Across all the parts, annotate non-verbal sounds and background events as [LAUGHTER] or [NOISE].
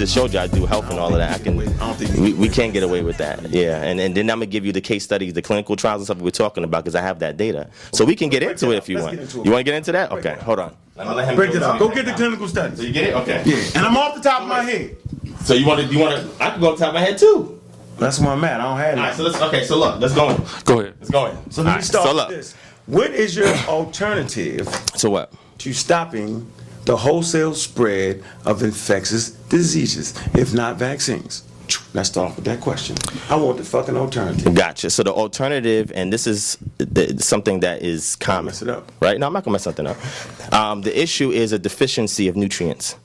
I, I just showed you I do health and all of that. I can. I don't think you We, can we get can't get away with that. Yeah, and and then I'm gonna give you the case studies, the clinical trials and stuff we're talking about because I have that data. So we can get into it if you want. get into it. You want to get into that? Okay, hold on. Let me let him Break go it up. Go get the clinical studies. So you get it? Okay. Yeah, and I'm off the top of my head. So you want to? You want to? I can go to the top of my head too. That's where I'm at. I don't have it. All right. So let's. Okay. So look. Let's go in. Go ahead. Let's go in. So let All me right, start so with look. this. What is your alternative So what? to stopping the wholesale spread of infectious diseases, if not vaccines? Let's start off with that question. I want the fucking alternative. Gotcha. So the alternative, and this is the, something that is common. mess it up. Right? No, I'm not gonna mess something up. Um, the issue is a deficiency of nutrients.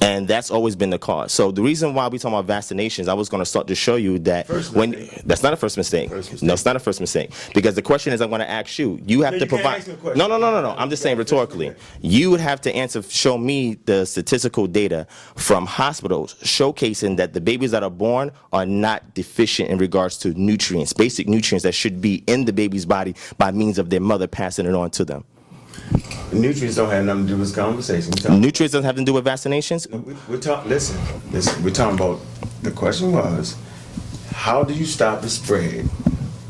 And that's always been the cause. So the reason why we talk about vaccinations, I was going to start to show you that First when mistake. that's not a first mistake. First mistake. No, it's not a first mistake. Because the question is, I'm going to ask you. You have No, to you provide. ask me a question. No, no, no, no, no. I'm just saying rhetorically. You would have to answer, show me the statistical data from hospitals showcasing that the babies that are born are not deficient in regards to nutrients, basic nutrients that should be in the baby's body by means of their mother passing it on to them. Nutrients don't have nothing to do with this conversation. We're talking, Nutrients doesn't have to do with vaccinations. we- we're talking listen, listen, we're talking about, the question was, how do you stop the spread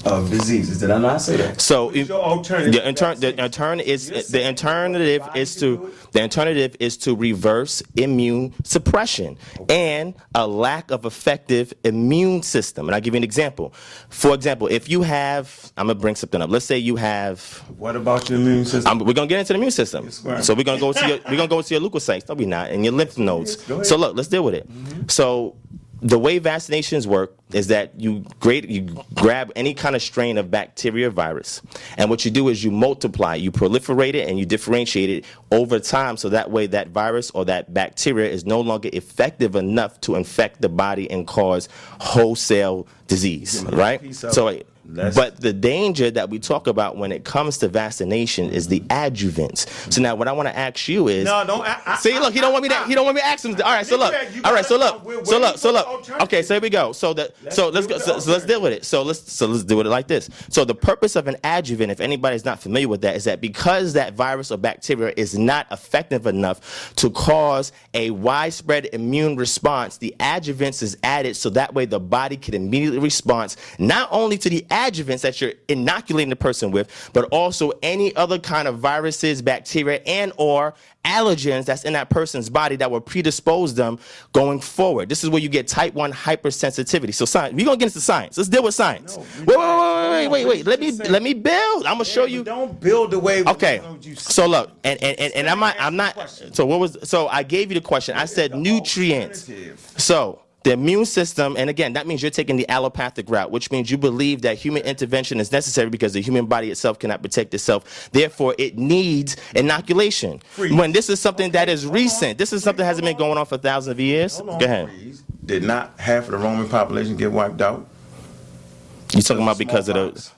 of diseases? Did I not say that? So if- your alternative? the intern, the vaccine? intern is the alternative is to the alternative is to reverse immune suppression and a lack of effective immune system. And I'll give you an example. For example, if you have, I'm gonna bring something up. Let's say you have What about your immune system? I'm, we're gonna get into the immune system. Yes, so we're gonna go to your we're gonna go to your leukocytes. No, we not, and your lymph nodes. Yes, so look, let's deal with it. Mm-hmm. So the way vaccinations work is that you grade you grab any kind of strain of bacteria or virus, and what you do is you multiply, you proliferate it, and you differentiate it over time. So that way, that virus or that bacteria is no longer effective enough to infect the body and cause wholesale disease. Give me a Right. So. It. Let's- But the danger that we talk about when it comes to vaccination is the adjuvants. So now, what I want to ask you is, No, don't. I, I, see, look, he don't want me to. He don't want me to ask him. All right, so look. All right, so look. So look. So look. Okay, so here we go. So that. Let's So let's go. So, so let's deal with it. So let's. So let's do it like this. So the purpose of an adjuvant, if anybody's not familiar with that, is that because that virus or bacteria is not effective enough to cause a widespread immune response, the adjuvants is added so that way the body can immediately respond not only to the adjuvants that you're inoculating the person with, but also any other kind of viruses, bacteria, and or allergens that's in that person's body that will predispose them going forward. This is where you get type 1 hypersensitivity. So science, we're gonna get into science. Let's deal with science. No, wait, wait, wait, wait, wait, wait. Let me let me build. I'm gonna show you. Don't build the way. Okay. So look, and and, and, and I'm not I'm not so what was so I gave you the question. I said nutrients. So the immune system, and again, that means you're taking the allopathic route, which means you believe that human intervention is necessary because the human body itself cannot protect itself. Therefore, it needs inoculation. Freeze. When this is something that is recent, this is something that hasn't been going on for thousands of years. Go ahead. please. Did not half of the Roman population get wiped out? You're talking about because of the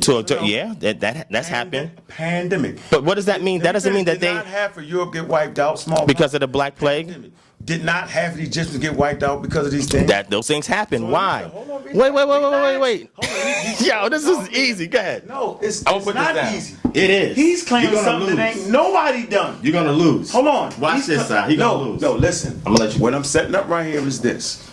to, to, yeah that, that that's happened. Pandemic. But what does that mean? That doesn't mean that they not half of Europe get wiped out. Small because of the Black Plague. Did not have of the Egyptians get wiped out because of these things? That those things happen. So, Why? on, Wait, wait, wait, wait, wait, wait, wait. Yo, this is easy. Go ahead. No, it's, it's not down. easy. It is. He's claiming You're something that lose. ain't nobody done. You're gonna lose. Hold on. Watch He's this cl- side. He no, gonna lose. no, listen. I'm gonna let you- What I'm setting up right here is this: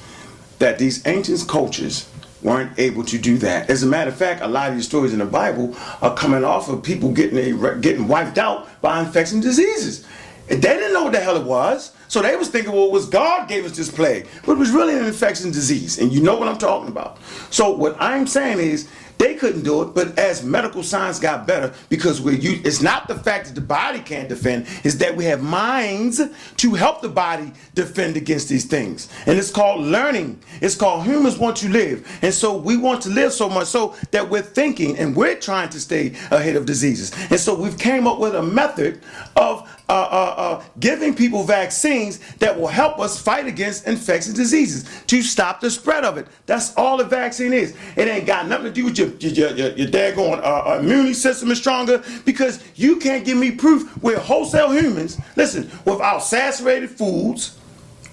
that these ancient cultures weren't able to do that. As a matter of fact, a lot of these stories in the Bible are coming off of people getting a, getting wiped out by infectious diseases. And they didn't know what the hell it was. So they was thinking, well, it was God gave us this plague. But it was really an infection disease. And you know what I'm talking about. So what I'm saying is they couldn't do it, but as medical science got better, because we it's not the fact that the body can't defend, it's that we have minds to help the body defend against these things. And it's called learning. It's called humans want to live. And so we want to live so much so that we're thinking and we're trying to stay ahead of diseases. And so we've came up with a method of uh, uh, uh, giving people vaccines that will help us fight against infectious diseases to stop the spread of it. That's all the vaccine is. It ain't got nothing to do with your your your, your daggone uh, immune system is stronger because you can't give me proof we're wholesale humans. Listen, without saturated foods,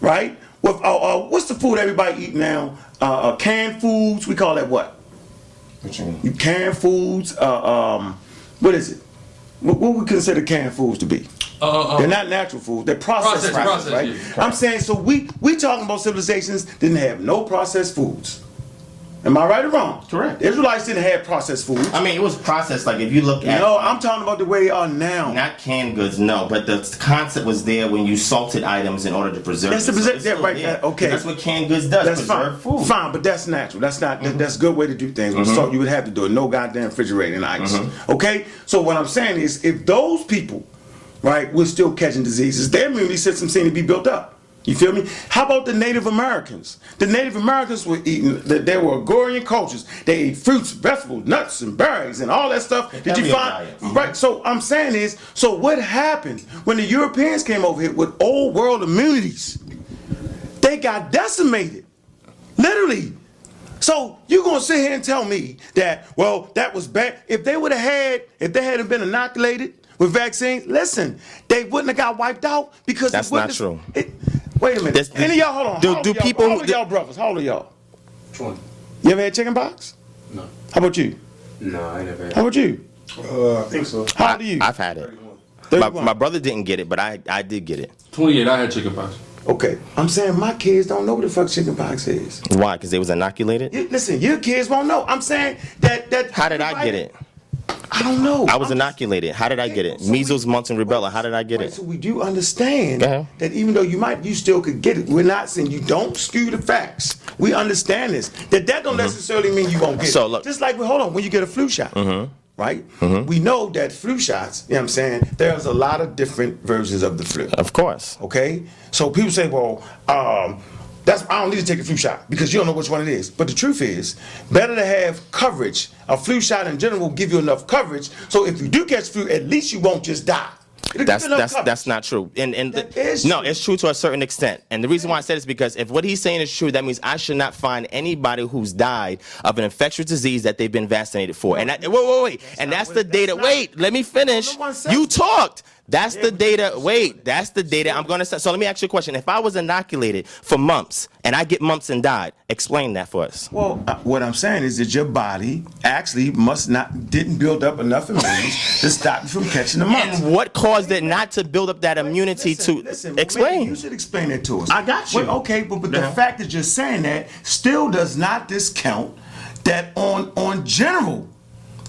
right? with uh, uh, what's the food everybody eat now? Uh, uh, canned foods. We call that what? You? You canned foods. Uh, um, what is it? What, what we consider canned foods to be? Uh, uh, They're not natural foods. They're processed, Processed, foods, processed, right? yeah. I'm saying so. We we talking about civilizations didn't have no processed foods. Am I right or wrong? Correct. The Israelites didn't have processed foods. I mean, it was processed. Like if you look at No, I'm talking about the way they are now. not canned goods, no, but the concept was there when you salted items in order to preserve. That's the it. So preser- it's yeah, right, there. okay. That's what canned goods does. That's fine. food. Mm-hmm. Fine, but that's natural. That's not. that- that's a good way to do things. With salt, you would have to do it. No goddamn refrigerating ice. Mm-hmm. Okay. So what I'm saying is, if those people, right, we're still catching diseases, their immunity system seemed to be built up. You feel me? How about the Native Americans? The Native Americans were eating. the- They were agrarian cultures. They ate fruits, vegetables, nuts, and berries, and all that stuff. Did you find? Right. So I'm saying is, so what happened when the Europeans came over here with old world immunities? They got decimated. Literally. So you gonna sit here and tell me that, well, that was bad. If they would have had, if they hadn't been inoculated with vaccines, listen, they wouldn't have got wiped out because That's wouldn't true. It, wait a minute. This- Any of y'all, hold on. do- how do y'all- people- How old are y'all brothers? How old are y'all? 20. You ever had chicken pox? No. How about you? No, I never had How about you? Uh, I think so. How old are you? I've had it. My, 31. my brother didn't get it, but I I did get it. 28, I had chicken pox. Okay, I'm saying my kids don't know what the fuck chicken pox is. Why? Because they was inoculated. You- listen, your kids won't know. I'm saying that that. How did I get it? I don't know. I was I'm- inoculated. How did I get it? So Measles, mumps, and rubella. How did I get Right, it? So we do understand that even though you might, you still could get it. We're not saying you don't skew the facts. We understand this. That that don't necessarily mean you won't get Mm-hmm. So it. look- Mm-hmm. Just like hold on, when you get a flu shot, right? We know that flu shots. You know what I'm saying? There's a lot of different versions of the flu. Of course. Okay, so people say, well, um, that's I don't need to take a flu shot because you don't know which one it is. But the truth is, better to have coverage. A flu shot in general will give you enough coverage, so if you do catch flu, at least you won't just die. It'll That's give you enough that's coverage. that's not true. And and the- no, it's true to a certain extent. And the reason why I said it is because if what he's saying is true, that means I should not find anybody who's died of an infectious disease that they've been vaccinated for. And that, wait, wait, wait. and that's the that's data. not- wait, let me finish. No You talked. That's the data. Wait, that's the data I'm going to say. So let me ask you a question. If I was inoculated for mumps and I get mumps and died, explain that for us. Well, uh, what I'm saying is that your body actually must not didn't build up enough immunity to stop you from catching the mumps. And what caused it not to build up that immunity Listen, to listen, explain? You should explain it to us. I got you. Well, okay, but, but the fact that you're saying that still does not discount that on on general,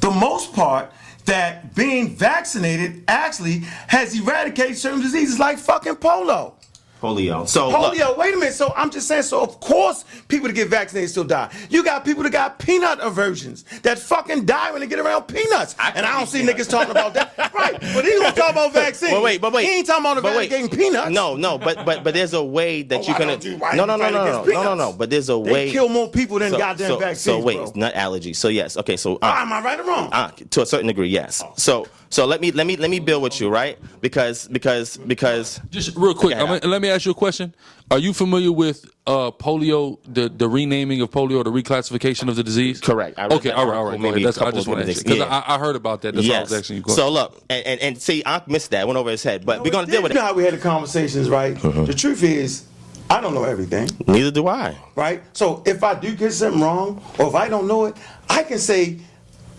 the most part that being vaccinated actually has eradicated certain diseases like fucking polio. Polio. So look, Polio, wait a minute. So I'm just saying, so of course people that get vaccinated still die. You got people that got peanut aversions that fucking die when they get around peanuts. I and I don't see eat niggas talking about that. [LAUGHS] right. But he gonna talk about vaccines. But wait, but wait. He ain't talking about But wait. eradicating peanuts. No, no, but but but there's a way that Oh, you why can. don't you- why No, no, no, no, no, no, no, no. But there's a way. They way. kill more people than so, goddamn so, vaccines. So wait, bro. it's not allergy. So yes, okay. So Ah, uh, am I right or wrong? uh, to a certain degree, yes. So so let me let me let me build with you, right? Because because because Just real quick, Okay, I'm gonna- let me ask you a question. Are you familiar with uh, polio, the, the renaming of polio, the reclassification of the disease? Correct. I Okay, that all right, all article right. Go maybe. That's a I couple just of want to ask because yeah. I, I heard about that. That's why I yes. was asking you. So look, and, and and see, I missed that. Went over his head, but we're gonna deal with it. You know it. how we had the conversations, right? Mm-hmm. The truth is, I don't know everything. Neither do I. right? So if I do get something wrong, or if I don't know it, I can say,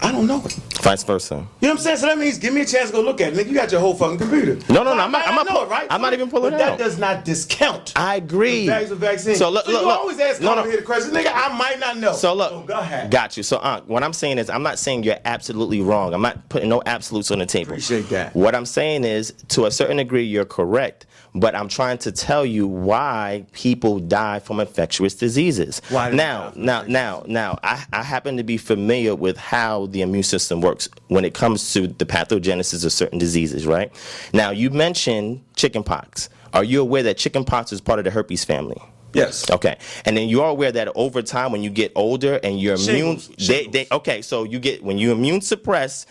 I don't know it. Vice versa. You know what I'm saying? So that means give me a chance to go look at it. Nigga, you got your whole fucking computer. No, no, no, So I I'm not- might I'm not know it, right? I'm not even pulling but it that out. does not discount. I agree. the values of vaccine. So look, you look, look. always ask No, no, here the question, nigga. I might not know. So look, go ahead. got you. So uh, what I'm saying is, I'm not saying you're absolutely wrong. I'm not putting no absolutes on the table. Appreciate that. What I'm saying is, to a certain degree, you're correct. But I'm trying to tell you why people die from infectious diseases. Why now, now, now, now, I, I happen to be familiar with how the immune system works when it comes to the pathogenesis of certain diseases. Right? Now, you mentioned chickenpox. Are you aware that chickenpox is part of the herpes family? Yes. Okay, and then you are aware that over time, when you get older and your immune, they, they, okay, so you get when you immune suppress,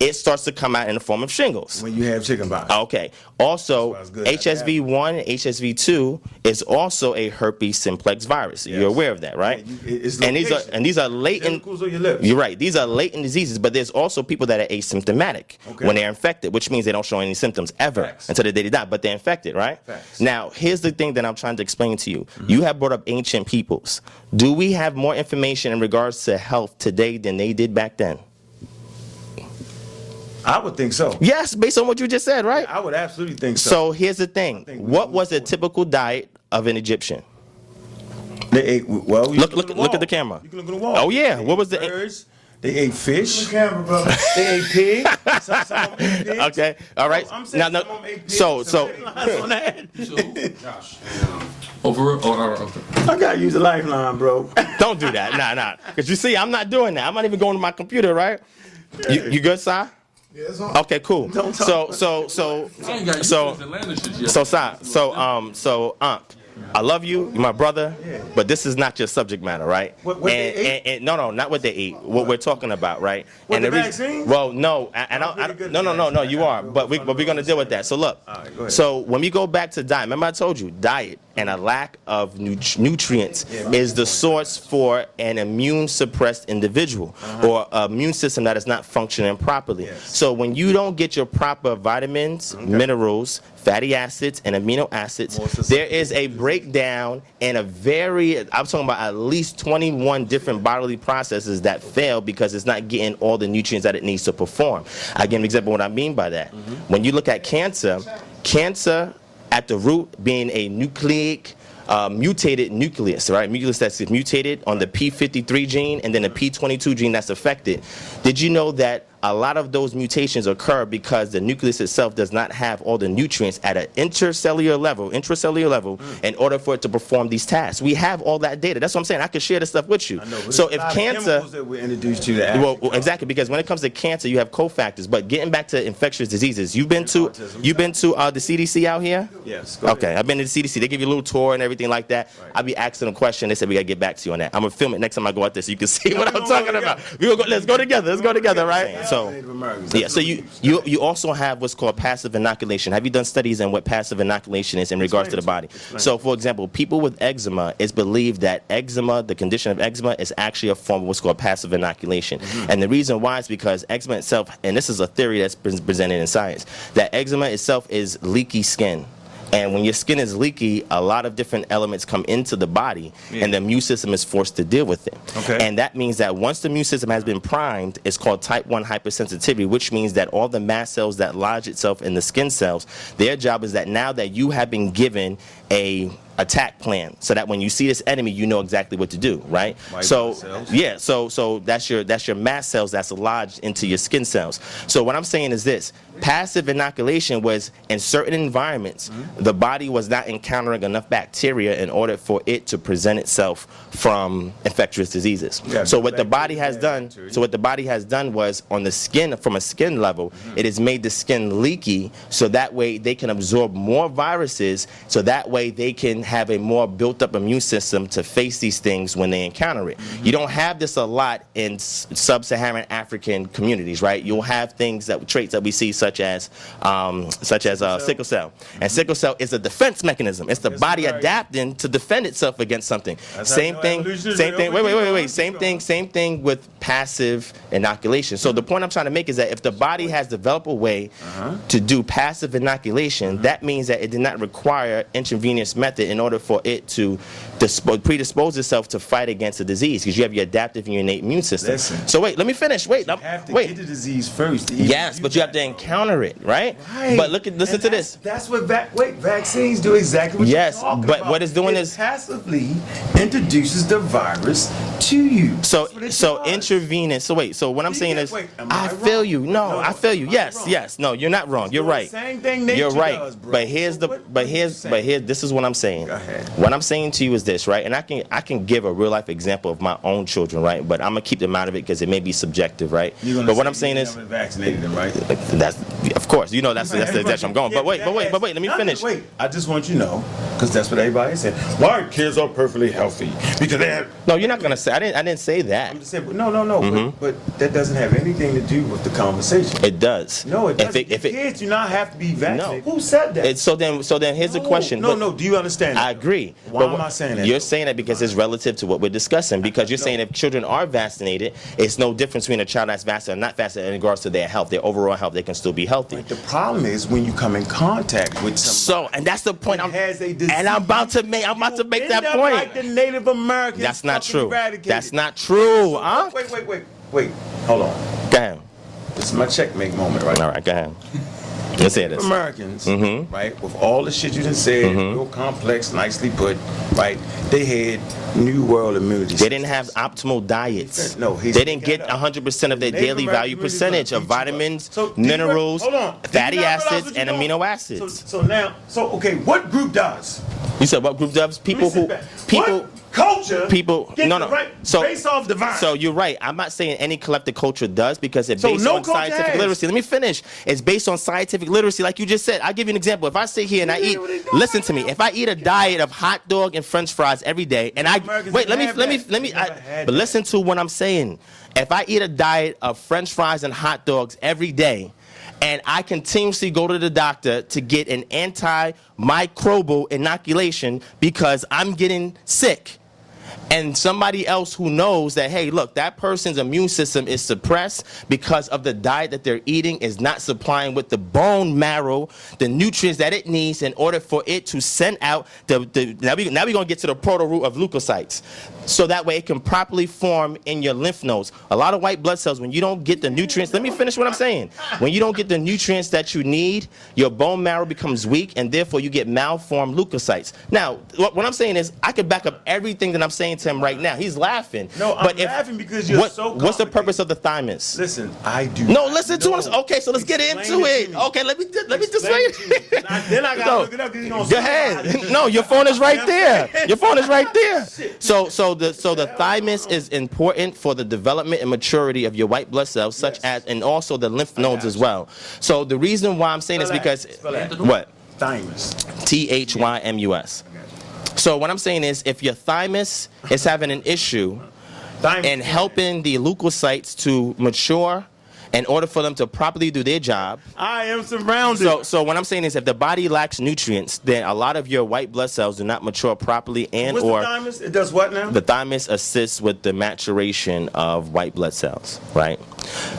it starts to come out in the form of shingles. When you have chicken pox. Okay. Also, That's why it's good. HSV one, HSV two is also a herpes simplex virus. You're aware of that, right? Yeah, and these are and these are latent. Genitals or your lips. You're right. These are latent diseases, but there's also people that are asymptomatic Okay. when they're infected, which means they don't show any symptoms ever Facts. until the day they die. But they're infected, right? Facts. Now, here's the thing that I'm trying to explain to you. You have brought up ancient peoples. Do we have more information in regards to health today than they did back then? I would think so. Yes, based on what you just said, right? I would absolutely think so. So here's the thing. What was a typical diet of an Egyptian? They ate well. You Look- look- at oh, look at the camera. You can look at the wall. Oh, yeah. What was the- birds. They ate fish. camera, brother. [LAUGHS] They ate pig. some, some of them ate [LAUGHS] pigs. Okay. All right. No, I'm saying now, now, some of them ate pigs, so, some so, ate lions on. [LAUGHS] Over. Oh, all right. I gotta use a lifeline, bro. don't do that. Nah, nah. Because you see, I'm not doing that. I'm not even going to my computer, right? You, you good, Si? Yeah, it's on. Okay, cool. Don't talk So, so, so, I ain't got used So- to this Atlanta shit yet. so, Si, so, um, so, Unc, I love you, you're my brother, but this is not your subject matter, right? What- what they and, ate? and, and no, no, not what they eat. What we're talking about, right? What, and the reason- vaccine? Well, no, I, I'm pretty I, no, no, no, no, you are, but we, but we're gonna deal with that. So look, All right, go ahead. so when we go back to diet, remember I told you, diet and a lack of nut- nutrients Yeah, is the source for an immune suppressed individual uh-huh. or an immune system that is not functioning properly. Yes. So when you don't get your proper vitamins, minerals, fatty acids, and amino acids, there is a breakdown in a very, I'm talking about at least 21 different bodily processes that fail because it's not getting all the nutrients that it needs to perform. I give an example of what I mean by that. When you look at cancer, cancer at the root being a nucleic uh, mutated nucleus, right? Nucleus that's mutated on the P53 gene and then the P22 gene that's affected. Did you know that a lot of those mutations occur because the nucleus itself does not have all the nutrients at an intercellular level, intracellular level, in order for it to perform these tasks? We have all that data. That's what I'm saying. I can share this stuff with you. I know, so if cancer, that we're introduced to that well, well, exactly, because when it comes to cancer, you have cofactors. But getting back to infectious diseases, you've been to autism. you've been to uh, the CDC out here. Yes, go Okay, ahead. I've been to the CDC. They give you a little tour and everything like that. Right. I'll be asking them a question. They said we gotta get back to you on that. I'm gonna film it next time I go out there so you can [LAUGHS] see what I'm talking about. We go, let's go together. Let's go together, right? So. Native Americans, Yeah, so you, you you also have what's called passive inoculation. Have you done studies on what passive inoculation is in regards to the body? to me. Explain. So, for example, people with eczema, it's believed that eczema, the condition of eczema, is actually a form of what's called passive inoculation. Mm-hmm. And the reason why is because eczema itself, and this is a theory that's been presented in science, that eczema itself is leaky skin. And when your skin is leaky, a lot of different elements come into the body, Yeah. and the immune system is forced to deal with it. Okay. And that means that once the immune system has been primed, it's called type 1 hypersensitivity, which means that all the mast cells that lodge itself in the skin cells, their job is that now that you have been given a attack plan so that when you see this enemy you know exactly what to do right? White so yeah so so that's your that's your mast cells that's lodged into your skin cells. So what i'm saying is this passive inoculation was in certain environments Mm-hmm. the body was not encountering enough bacteria in order for it to present itself from infectious diseases. Yeah, so what the body has done so what the body has done was on the skin from a skin level Mm-hmm. it has made the skin leaky so that way they can absorb more viruses so that way they can have a more built up immune system to face these things when they encounter it Mm-hmm. you don't have this a lot in sub-saharan african communities right you'll have things that traits that we see such as um, such as uh, sickle cell and sickle cell is a defense mechanism it's the Yes, body right. adapting to defend itself against something That's same thing same thing wait wait wait wait, wait same thing same thing with passive inoculation. So the point I'm trying to make is that if the body has developed a way Uh-huh. to do passive inoculation, that means that it did not require intravenous method in order for it to predispose itself to fight against the disease because you have your adaptive and your innate immune system. Listen. So wait, let me finish. Wait, You have to wait. get the disease first. Yes, but you have to encounter it, right? Right. But look at listen to this. That's what vac- wait vaccines do exactly what Yes, but about. what it's doing It is- passively introduces the virus to you. So That's what it so does. intravenous. So wait. So what I'm You saying get- is, wait, I I feel you. No, No, I feel you. Yes, wrong? yes. No, you're not wrong. You're right. same thing You're right. does. But here's the but what are you here's but here this is what I'm saying. saying. Go ahead. What I'm saying to you is this, right? And I can I can give a real life example of my own children, right? But I'm gonna keep them out of it because it may be subjective, right? But what I'm saying you is, vaccinated them, right? that's of course, you know that's that's the direction I'm going. But wait, but wait, but wait, let me finish. Wait, I just want you to know, because that's what everybody said. Why kids are perfectly healthy? Because they have. No, you're not gonna say. I didn't. I didn't say that. I'm just saying, but no, no, no. Mm-hmm. But, but that doesn't have anything to do with the conversation. It does. no, it If doesn't. it, if it, kids do not have to be vaccinated. No. Who said that? it, so then, so then here's the question. No, But- no. Do you understand? I agree. Why But am I saying that? You're saying that because it's relative to what we're discussing. Because you're No. saying if children are vaccinated, it's no difference between a child that's vaccinated or not vaccinated in regards to their health, their overall health. They can still be healthy. The problem is when you come in contact with somebody. So, and that's the point. who I'm, has a disease, and I'm about to make. I'm about to make that point. Like the Native Americans. That's not true. eradicated. That's not true, huh? Wait, wait, wait, wait. Hold on. Damn. ahead. This is my checkmate moment, right? All right, go ahead. [LAUGHS] Let's say this. Americans, Mm-hmm. right, with all the shit you done said, real complex, nicely put, right, they had New World immunity. They didn't have optimal diets. No, he's- they didn't get 100% of their Native daily American value percentage of beat you up. vitamins, So, do you re- minerals, hold on. Do you fatty acids, and amino acids. So, so now, so okay, what group does? You said what group does? People who back. people What culture people no no. right so based off divine. so you're right. I'm not saying any collective culture does because it's So based no on scientific has. literacy. Let me finish. It's based on scientific literacy like you just said. I'll give you an example. If i sit here and i eat what they doing listen to me. if i eat a diet of hot dog and french fries every day and i wait let me let me let me I, but listen to what i'm saying. If i eat a diet of french fries and hot dogs every day and I continuously go to the doctor to get an antimicrobial inoculation because I'm getting sick and somebody else who knows that hey look that person's immune system is suppressed because of the diet that they're eating is not supplying with the bone marrow the nutrients that it needs in order for it to send out the, the now, we, now we're going to get to the proto root of leukocytes. So that way it can properly form in your lymph nodes. A lot of white blood cells when you don't get the nutrients let me finish what i'm saying. When you don't get the nutrients that you need your bone marrow becomes weak and therefore you get malformed leukocytes. Now what, what i'm saying is i could back up everything that i'm saying to him right now he's laughing No, I'm laughing because you're what- so what's the purpose of the thymus Listen, I do. no, listen to us. Okay, so let's get into to it. Okay, let me let me just Explain explain. me. [LAUGHS] Then I- then I gotta No. look it up 'cause you gonna Go ahead. No, your phone is right [LAUGHS] there. Your phone is right there. [LAUGHS] So so the so the thymus is important for the development and maturity of your white blood cells, such Yes. as and also the lymph nodes as well. So the reason why I'm saying is Spell that. because what Thymus. T H Y M U S. So what I'm saying is, if your thymus is having an issue and helping the leukocytes to mature in order for them to properly do their job. I am surrounded. So, so what I'm saying is, if the body lacks nutrients, then a lot of your white blood cells do not mature properly, and What's or the thymus? It does what now? the thymus assists with the maturation of white blood cells, right?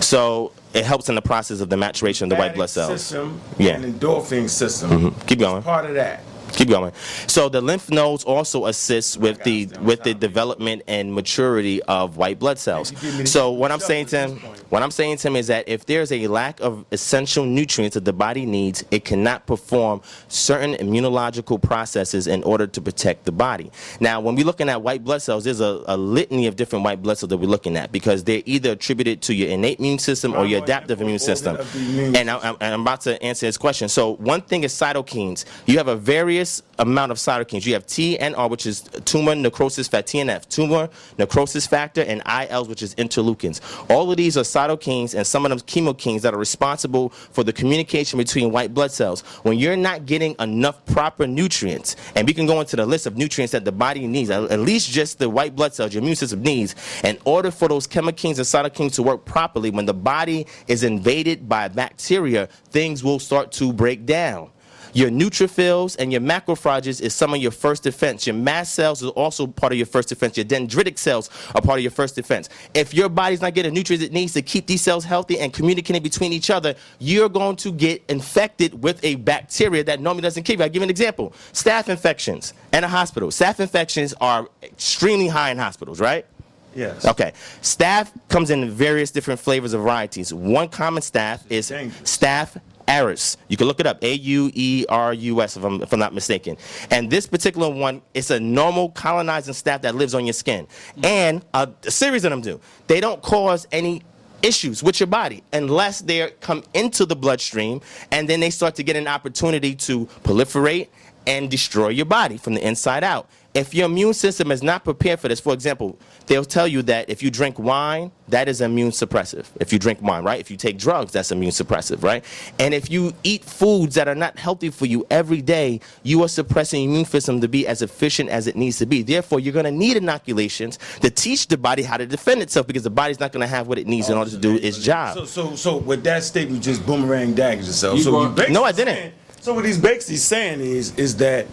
So it helps in the process of the maturation of the white blood cells. System Yeah. And endorphin system. Mm-hmm. Keep going. Part of that. Keep going. So the lymph nodes also assist with the with the development and maturity of white blood cells. You give me the So what I'm saying to him, what I'm saying to him is that if there's a lack of essential nutrients that the body needs, it cannot perform certain immunological processes in order to protect the body. Now, when we're looking at white blood cells, there's a, a litany of different white blood cells that we're looking at because they're either attributed to your innate immune system or your adaptive immune system. of the immune And I, I'm about to answer his question. So one thing is cytokines. You have a various amount of cytokines. You have TNR, which is tumor necrosis factor, TNF, tumor necrosis factor, and ILs, which is interleukins. All of these are cytokines and some of them chemokines that are responsible for the communication between white blood cells. When you're not getting enough proper nutrients, and we can go into the list of nutrients that the body needs, at at least just the white blood cells, your immune system needs, in order for those chemokines and cytokines to work properly, when the body is invaded by bacteria, things will start to break down. Your neutrophils and your macrophages is some of your first defense. Your mast cells is also part of your first defense. Your dendritic cells are part of your first defense. If your body's not getting nutrients it needs to keep these cells healthy and communicating between each other, you're going to get infected with a bacteria that normally doesn't kill you. I'll give you an example. Staph infections in a hospital. Staph infections are extremely high in hospitals, right? Yes. Okay. Staph comes in various different flavors of varieties. One common staph is dangerous. staph aureus. You can look it up. A U E R U S, if I'm, if I'm not mistaken. And this particular one, it's a normal colonizing staph that lives on your skin. And a, a series of them do. They don't cause any issues with your body unless they come into the bloodstream and then they start to get an opportunity to proliferate and destroy your body from the inside out. If your immune system is not prepared for this, for example, they'll tell you that if you drink wine, that is immune suppressive. If you drink wine, right? If you take drugs, that's immune suppressive, right? And if you eat foods that are not healthy for you every day, you are suppressing your immune system to be as efficient as it needs to be. Therefore, you're going to need inoculations to teach the body how to defend itself because the body's not going to have what it needs in order to do its job. So, so, so with that statement, just boomerang daggers yourself. You so brought- basically No, I didn't. saying- so what he's basically saying is, is that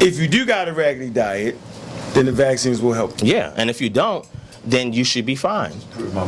if you do got a raggedy diet, then the vaccines will help. you. Yeah, and if you don't, then you should be fine,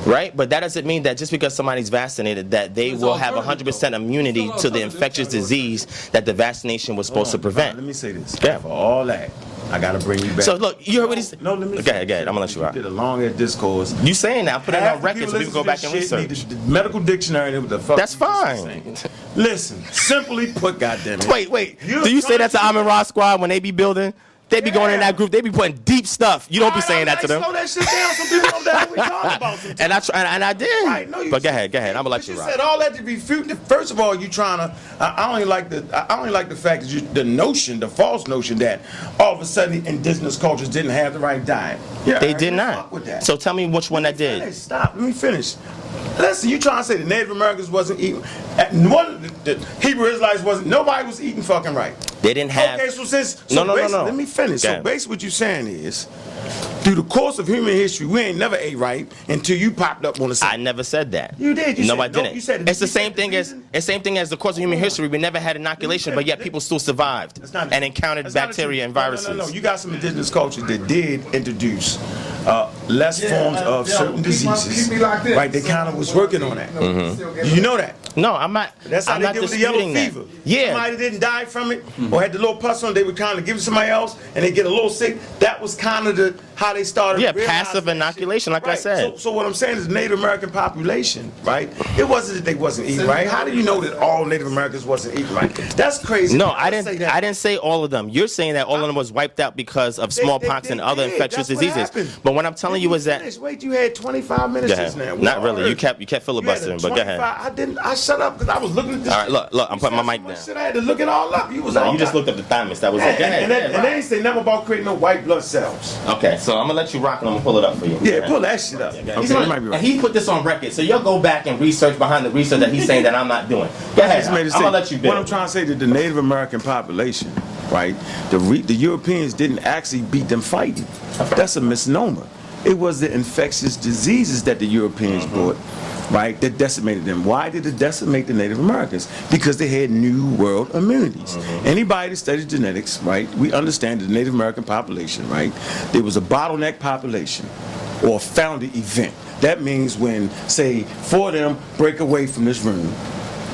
right? But that doesn't mean that just because somebody's vaccinated, that they It's will have 100% immunity to the infectious disease that the vaccination was supposed to prevent. Let me say this. Yeah. For all that, I gotta bring you back. So look, you heard what he said. no, let me. Okay, ahead. I'm gonna let you out. did a long ass discourse. You saying that? Put it on record so people go back and research. The medical dictionary. What the fuck? That's fine. Listen, simply put, goddamn it. Wait, wait. Do you say that to Amin Ra Squad when they be building? They be going in that group. They be putting deep stuff. You don't be saying that to them. Slow that shit down. Some people don't know what we talking about. sometimes. [LAUGHS] And I try, and I did. Right, no, you but go ahead, go ahead. I'm gonna let you you rock. said all that to refute. The, first of all, you trying to. I, I only like the. I only like the fact that you, the notion, the false notion that all of a sudden indigenous cultures didn't have the right diet. Yeah, They did not. That. So tell me which one that Finish, did. Stop. Let me finish. Listen, you trying to say the Native Americans wasn't eating? and eh, One, the, the Hebrew Israelites wasn't. Nobody was eating fucking right. They didn't have. Okay, so since so No, no, no, basically- no. Let me finish. Go So ahead. basically, what you're saying is, through the course of human history, we ain't never ate right until you popped up on the scene. I never said that. You did. You no, said- I didn't. you said- it's the same thing as it's the same thing as the course of human history. We never had inoculation, but yet [LAUGHS] people still survived not and encountered that's bacteria true. and No, no, viruses. No, no, You got some indigenous cultures that did introduce uh, less forms of yo, certain keep my- diseases. keep me like this. Right, they kind of was working on that. Mm-hmm. You know that. No, I'm not. That's how I'm they did with the yellow that. fever. Yeah, Somebody didn't die from it or had the little pus on, they would kind of give it to somebody else and they get a little sick. That was kind of the how they started. Yeah, passive inoculation, like I said. So, so what I'm saying is, Native American population, right? It wasn't that they wasn't eating right. How do you know that all Native Americans wasn't eating right? That's crazy. No, I say didn't. that. I didn't say all of them. You're saying that all of them was wiped out because of They- smallpox they- and other infectious diseases. But what I'm telling you is that. Wait, you had 25 minutes now. Not really. You kept you kept You filibustering, but go ahead. I didn't. I shut up because I was looking at this. All right, look, look, I'm putting my mic down. shit, I had to look it all up. You was No, you just looked up the thymus. That was it. And, and, and ahead, they ain't say nothing about creating no white blood cells. Okay, so I'm gonna let you rock and I'm gonna pull it up for you. Yeah, pull that shit up. He's Okay, gonna- might be right. And he put this on record, so you'll go back and research behind the research that he's saying that I'm not doing. Go ahead. just made I'm gonna statement. let you build. What I'm trying to say that the Native American population, right? The re, the Europeans didn't actually beat them fighting. That's a misnomer. It was the infectious diseases that the Europeans Mm-hmm. brought. Right, that decimated them. Why did it decimate the Native Americans? Because they had New World immunities. Mm-hmm. Anybody that studies genetics, right, we understand the Native American population, right, there was a bottleneck population or founded event. That means when, say, four of them break away from this room,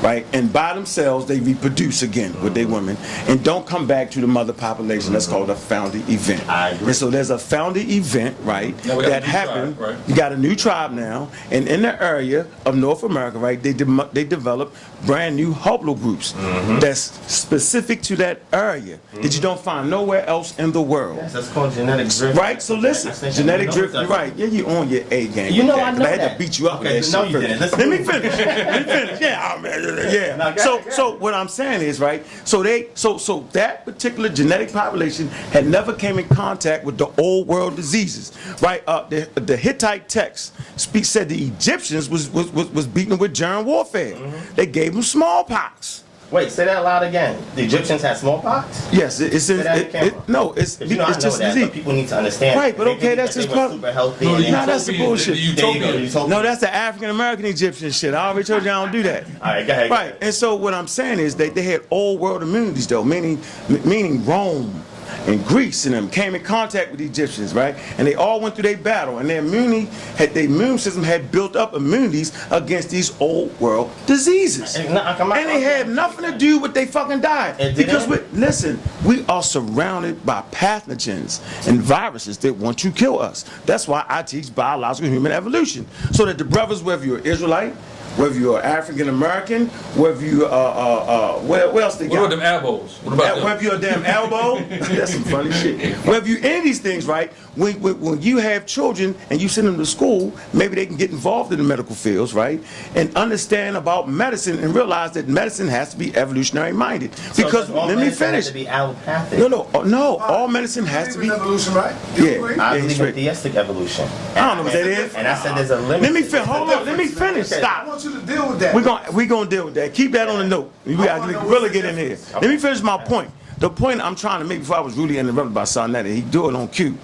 right? And by themselves, they reproduce again with their women and don't come back to the mother population. That's called a founding event. I agree. And so there's a founding event, right? Now we got a that happened. tribe, right? You got a new tribe now, and in the area of North America, right? They dem- they developed brand new haplogroups Mm-hmm. that's specific to that area that you don't find nowhere else in the world. Yes, that's called genetic drift. Right, so listen, I think I genetic drift. You're right. Yeah, you on your A game. You know that, I know I had that. to beat you up. Okay, with that no, shit you didn't. Let's me finish. Let me finish. [LAUGHS] Yeah, I mean, yeah. So, so what I'm saying is right. So they, so, so that particular genetic population had never came in contact with the old world diseases, right? Uh, the, the Hittite text speak said the Egyptians was was was, was beating them with germ warfare. Mm-hmm. They gave them smallpox. Wait, say that loud again. The Egyptians had smallpox. Yes, it, it's in, Say that on it, it, no, it's 'Cause you know I it's know just that, disease. but people need to understand. Right, but okay, that's that just they part- super healthy. No, and that's the utopian- bullshit. the There you go, utopian. the utopian. No, that's the African American Egyptian shit. I already told you I don't do that. All right, go ahead. Right, and so what I'm saying is they, they had old world immunities though, meaning meaning Rome and Greece and them came in contact with the Egyptians, right? And they all went through their battle, and their immunity had their immune system had built up immunities against these old world diseases. And And they had nothing to do with they fucking diet. Because we, listen, we are surrounded by pathogens and viruses that want to kill us. That's why I teach biological human evolution. So that the brothers, whether you're Israelite whether you're African American, whether you uh uh uh what, what else they What got? about them elbows? What about them? Whether you're a damn elbow, [LAUGHS] that's some funny shit. Whether you any of these things, right? When, when, when you have children and you send them to school, maybe they can get involved in the medical fields, right? And understand about medicine and realize that medicine has to be evolutionary minded. Because let me finish. To be allopathic. No, no, uh, no. All medicine has to be. evolution, right? Yeah. agree? I Yeah, believe in right. theistic evolution. I don't know what that is. And I said there's a limit. Let me finish. Hold [LAUGHS] on. Let me finish. I Stop. You to deal with that. We're gonna we gonna deal with that. Keep that on the note. We got wanna really get in here. Let me finish my point. The point I'm trying to make before I was really interrupted by Sonetta, he do it on cue.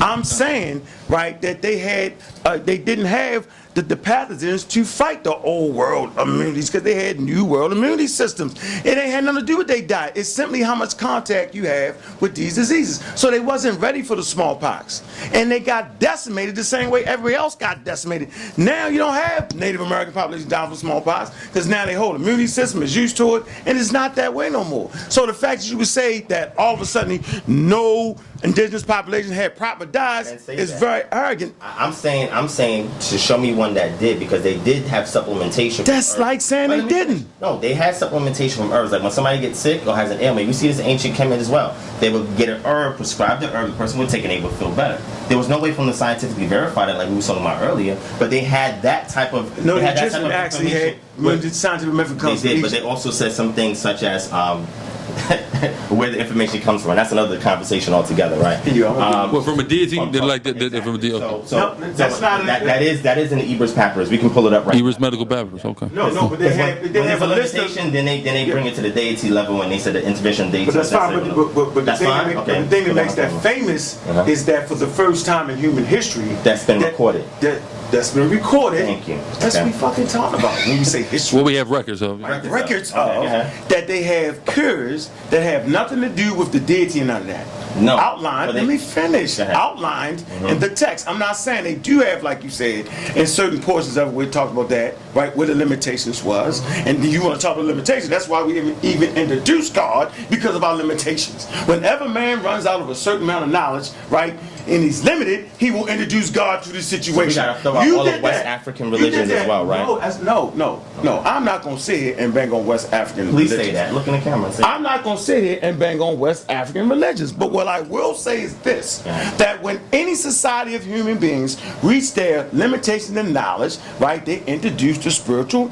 I'm saying, right, that they had, uh, they didn't have the, the pathogens to fight the old world immunities because they had new world immunity systems. It ain't had nothing to do with their diet. It's simply how much contact you have with these diseases. So they wasn't ready for the smallpox. And they got decimated the same way everybody else got decimated. Now you don't have Native American population down for smallpox because now their whole immunity system is used to it and it's not that way no more. So the fact that you would say that all of a sudden no indigenous population had proper diets is that. very arrogant. I'm saying, I'm saying to show me one that did because they did have supplementation. That's like saying But they let me finish. didn't. No, they had supplementation from herbs. Like when somebody gets sick or has an ailment, we see this in ancient Kemet as well. They would get an herb, prescribe the herb, the person would take it and they would feel better. There was no way from the scientifically verify that, like we were talking about earlier, but they had that type of. No, they had that type of actually had when the scientific method They comes from did, but they also said some things such as um, [LAUGHS] where the information comes from. That's another conversation altogether, right? [LAUGHS] Yeah, Um, What from a deity? from- They're from- like that. that- From a deity. So, Okay. so, No, that's so not a- that, that is that is in the Ebers Papyrus. We can pull it up right. Ebers Medical Papyrus. Okay. No, no, but they have when, they have there's a a list of. then they then they bring it to the deity level and they said the intervention deity. But that's fine. it. But, but, but, but the thing, fine. that, okay. the thing that makes that famous Uh-huh. is that for the first time in human history, That's been that- recorded. That that's been recorded. Thank you. That's Okay. what we fucking talking about [LAUGHS] when we say history. Well, we have records of. Records of. records Okay, of go ahead. that they have cures that have nothing to do with the deity and none of that. No. Outlined, But let me finish. Go ahead. Mm-hmm. Outlined in the text. I'm not saying they do have, like you said, in certain portions of it, we talked about that, right, where the limitations was. Mm-hmm. And you want to talk about limitations. That's why we even, even introduced God, because of our limitations. Whenever man runs out of a certain amount of knowledge, right, and he's limited, he will introduce God to the situation. out You all did of West that. African religions as well, right? No, that's, no, no, no. I'm not going to sit here and bang on West African religions. Please religions. say that. Look in the camera. Say I'm not going to sit here and bang on West African religions. But what I will say is this Yeah. that when any society of human beings reach their limitation in knowledge, right, they introduce the spiritual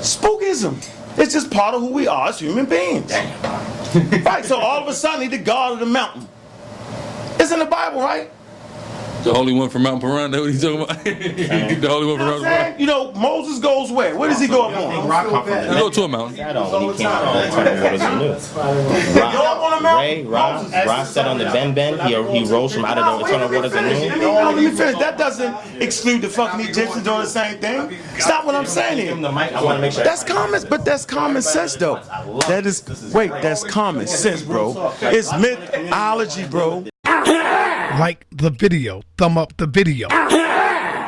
spookism. It's just part of who we are as human beings. right, so all of a sudden, he's the God of the mountain. It's in the Bible, right? The Holy One from Mount Paran. That what he's talking about? [LAUGHS] the Holy One You from know Mount what Paran. You know, Moses goes where? Where does he go up Big on? Rock come from You go to a mountain. That on when he came out of the eternal waters of Nu. Go up on the mountain. Ray, Ra, Ra said on the Ben Ben, he, uh, he rose from out of the eternal waters of Let Nu. no, let finish. That doesn't exclude the fucking Egyptians doing the same thing. Stop what I'm saying here. I want to make sure. That's common, but that's common sense though. That is wait, that's common sense, bro. It's mythology, bro. Like the video, thumb up the video. [LAUGHS]